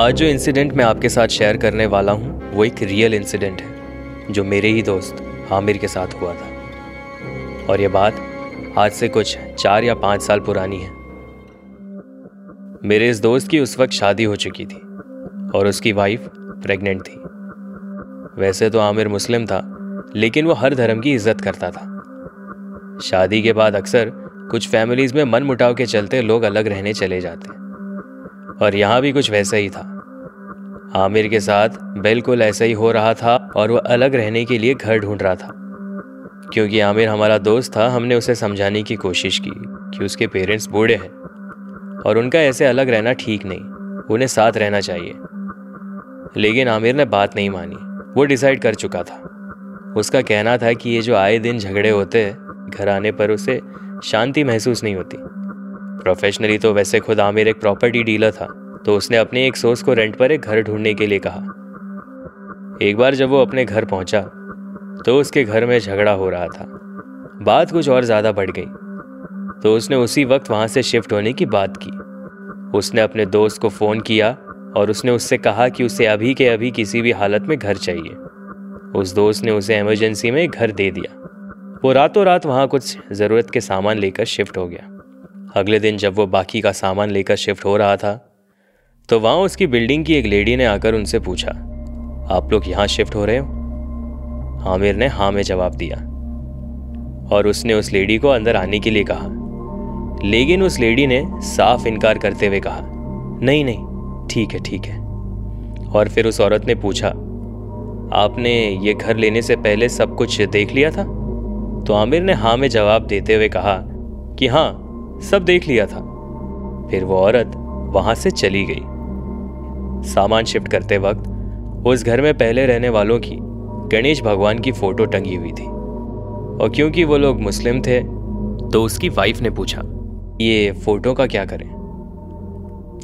आज जो इंसिडेंट मैं आपके साथ शेयर करने वाला हूँ, वो एक रियल इंसिडेंट है, जो मेरे ही दोस्त आमिर के साथ हुआ था। और ये बात आज से कुछ चार या पाँच साल पुरानी है। मेरे इस दोस्त की उस वक्त शादी हो चुकी थी, और उसकी वाइफ प्रेग्नेंट थी। वैसे तो आमिर मुस्लिम था, लेकिन वो हर धर्म की इज़्ज़त करता था। शादी के बाद अक्सर कुछ फैमिलीज़ में मन मुटाव के चलते लोग अलग रहने चले जाते। और यहाँ भी कुछ वैसा ही था। आमिर के साथ बिल्कुल ऐसा ही हो रहा था और वह अलग रहने के लिए घर ढूंढ रहा था। क्योंकि आमिर हमारा दोस्त था, हमने उसे समझाने की कोशिश की कि उसके पेरेंट्स बूढ़े हैं और उनका ऐसे अलग रहना ठीक नहीं, उन्हें साथ रहना चाहिए। लेकिन आमिर ने बात नहीं मानी, वो डिसाइड कर चुका था। उसका कहना था कि ये जो आए दिन झगड़े होते, घर आने पर उसे शांति महसूस नहीं होती। प्रोफेशनली तो वैसे खुद आमिर एक प्रॉपर्टी डीलर था। तो उसने अपने एक सोर्स को रेंट पर एक घर ढूँढने के लिए कहा। एक बार जब वो अपने घर पहुँचा तो उसके घर में झगड़ा हो रहा था। बात कुछ और ज़्यादा बढ़ गई। तो उसने उसी वक्त वहाँ से शिफ्ट होने की बात की। उसने अपने दोस्त को फ़ोन किया और उसने उससे कहा कि उसे अभी के अभी किसी भी हालत में घर चाहिए। उस दोस्त ने उसे इमरजेंसी में घर दे दिया। वो रातों रात वहाँ कुछ ज़रूरत के सामान लेकर शिफ्ट हो गया। अगले दिन जब वो बाकी का सामान लेकर शिफ्ट हो रहा था तो वहाँ उसकी बिल्डिंग की एक लेडी ने आकर उनसे पूछा, आप लोग यहाँ शिफ्ट हो रहे हो? आमिर ने हाँ में जवाब दिया। और उसने उस लेडी को अंदर आने के लिए कहा। लेकिन उस लेडी ने साफ़ इनकार करते हुए कहा, नहीं नहीं, ठीक है ठीक है। और फिर उस औरत ने पूछा, आपने ये घर लेने से पहले सब कुछ देख लिया था? तो आमिर ने हाँ में जवाब देते हुए कहा कि हाँ सब देख लिया था। फिर वो औरत वहाँ से चली गई। सामान शिफ्ट करते वक्त, उस घर में पहले रहने वालों की गणेश भगवान की फ़ोटो टंगी हुई थी। और क्योंकि वो लोग मुस्लिम थे तो उसकी वाइफ ने पूछा, ये फ़ोटो का क्या करें?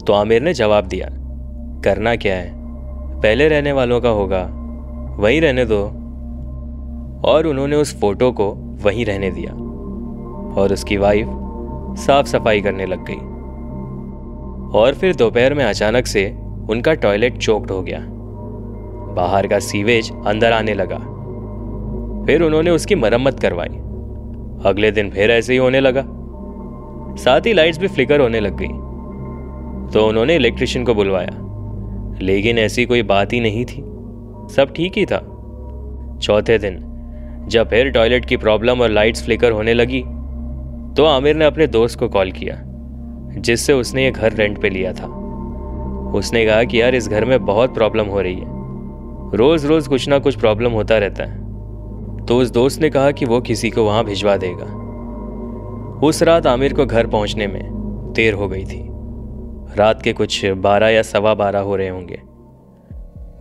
तो आमिर ने जवाब दिया, करना क्या है? पहले रहने वालों का होगा, वहीं रहने दो। और उन्होंने उस फ़ोटो को वहीं रहने दिया। और उसकी वाइफ साफ़ सफ़ाई करने लग गई। और फिर दोपहर में अचानक से उनका टॉयलेट चोक्ड हो गया। बाहर का सीवेज अंदर आने लगा। फिर उन्होंने उसकी मरम्मत करवाई। अगले दिन फिर ऐसे ही होने लगा। साथ ही लाइट्स भी फ्लिकर होने लग गई। तो उन्होंने इलेक्ट्रिशियन को बुलवाया। लेकिन ऐसी कोई बात ही नहीं थी। सब ठीक ही था। चौथे दिन, जब फिर टॉयलेट की प्रॉब्लम और लाइट्स फ्लिकर होने लगी तो आमिर ने अपने दोस्त को कॉल किया, जिससे उसने ये घर रेंट पे लिया था। उसने कहा कि यार इस घर में बहुत प्रॉब्लम हो रही है। रोज रोज कुछ ना कुछ प्रॉब्लम होता रहता है। तो उस दोस्त ने कहा कि वो किसी को वहाँ भिजवा देगा। उस रात आमिर को घर पहुँचने में देर हो गई थी। रात के कुछ बारह या सवा बारह हो रहे होंगे।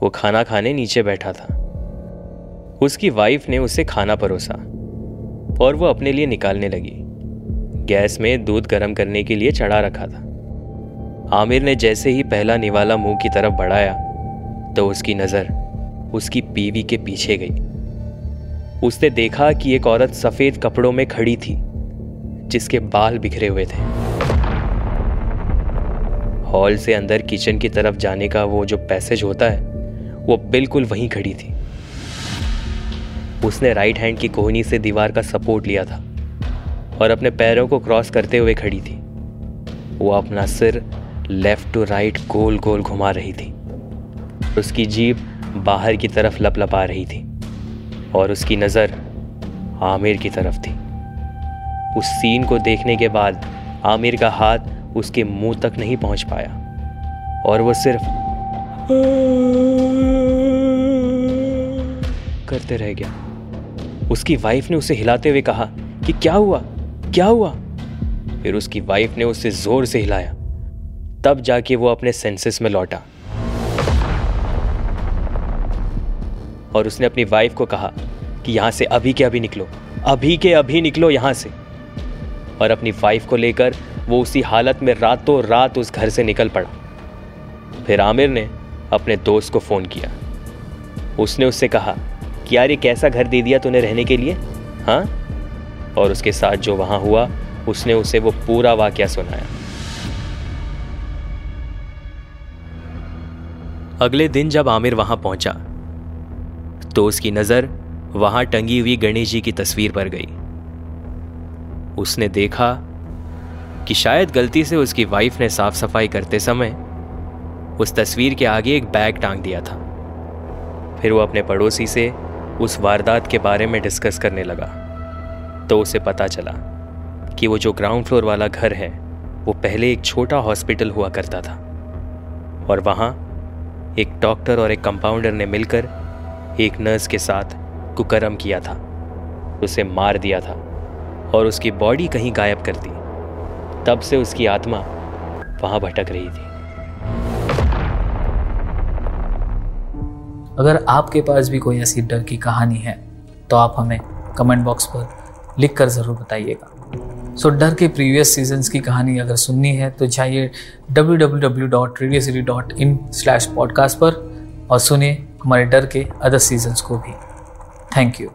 वो खाना खाने नीचे बैठा था। उसकी वाइफ ने उसे खाना परोसा और वो अपने लिए निकालने लगी। गैस में दूध गर्म करने के लिए चढ़ा रखा था। आमिर ने जैसे ही पहला निवाला मुँह की तरफ़ बढ़ाया तो उसकी नज़र उसकी बीवी के पीछे गई। उसने देखा कि एक औरत सफ़ेद कपड़ों में खड़ी थी, जिसके बाल बिखरे हुए थे। हॉल से अंदर किचन की तरफ़ जाने का वो जो पैसेज होता है, वो बिल्कुल वहीं खड़ी थी। उसने राइट हैंड की कोहनी से दीवार का सपोर्ट लिया था और अपने पैरों को क्रॉस करते हुए खड़ी थी। वो अपना सिर लेफ़्ट टू राइट गोल गोल घुमा रही थी। उसकी जीप बाहर की तरफ़ लपलपा रही थी और उसकी नज़र आमिर की तरफ़ थी। उस सीन को देखने के बाद आमिर का हाथ उसके मुँह तक नहीं पहुँच पाया और वो सिर्फ़ करते रह गया। उसकी वाइफ ने उसे हिलाते हुए कहा कि क्या हुआ? क्या हुआ? फिर उसकी वाइफ ने उसे ज़ोर से हिलाया। तब जाके वो अपने सेंसेस में लौटा। और उसने अपनी वाइफ को कहा कि यहाँ से अभी के अभी निकलो। अभी के अभी निकलो यहाँ से। और अपनी वाइफ को लेकर वो उसी हालत में रातों रात उस घर से निकल पड़ा। फिर आमिर ने अपने दोस्त को फ़ोन किया। उसने उससे कहा कि यार ये कैसा घर दे दिया तूने रहने के लिए? हाँ? और उसके साथ जो वहाँ हुआ, उसने उसे वो पूरा वाक्य सुनाया। अगले दिन जब आमिर वहाँ पहुँचा तो उसकी नज़र वहाँ टंगी हुई गणेश जी की तस्वीर पर गई। उसने देखा कि शायद गलती से उसकी वाइफ ने साफ़ सफ़ाई करते समय उस तस्वीर के आगे एक बैग टांग दिया था। फिर वो अपने पड़ोसी से उस वारदात के बारे में डिस्कस करने लगा। तो उसे पता चला कि वो जो ग्राउंड फ्लोर वाला घर है, वो पहले एक छोटा हॉस्पिटल हुआ करता था। और वहाँ एक डॉक्टर और एक कंपाउंडर ने मिलकर एक नर्स के साथ कुकर्म किया था। उसे मार दिया था और उसकी बॉडी कहीं गायब कर दी। तब से उसकी आत्मा वहाँ भटक रही थी। अगर आपके पास भी कोई ऐसी डर की कहानी है तो आप हमें कमेंट बॉक्स पर लिख कर ज़रूर बताइएगा। सो डर के प्रीवियस सीजन्स की कहानी अगर सुननी है तो जाइए www.radiocity.in स्लैश पॉडकास्ट पर और सुने हमारे डर के अदर सीजन्स को भी। Thank you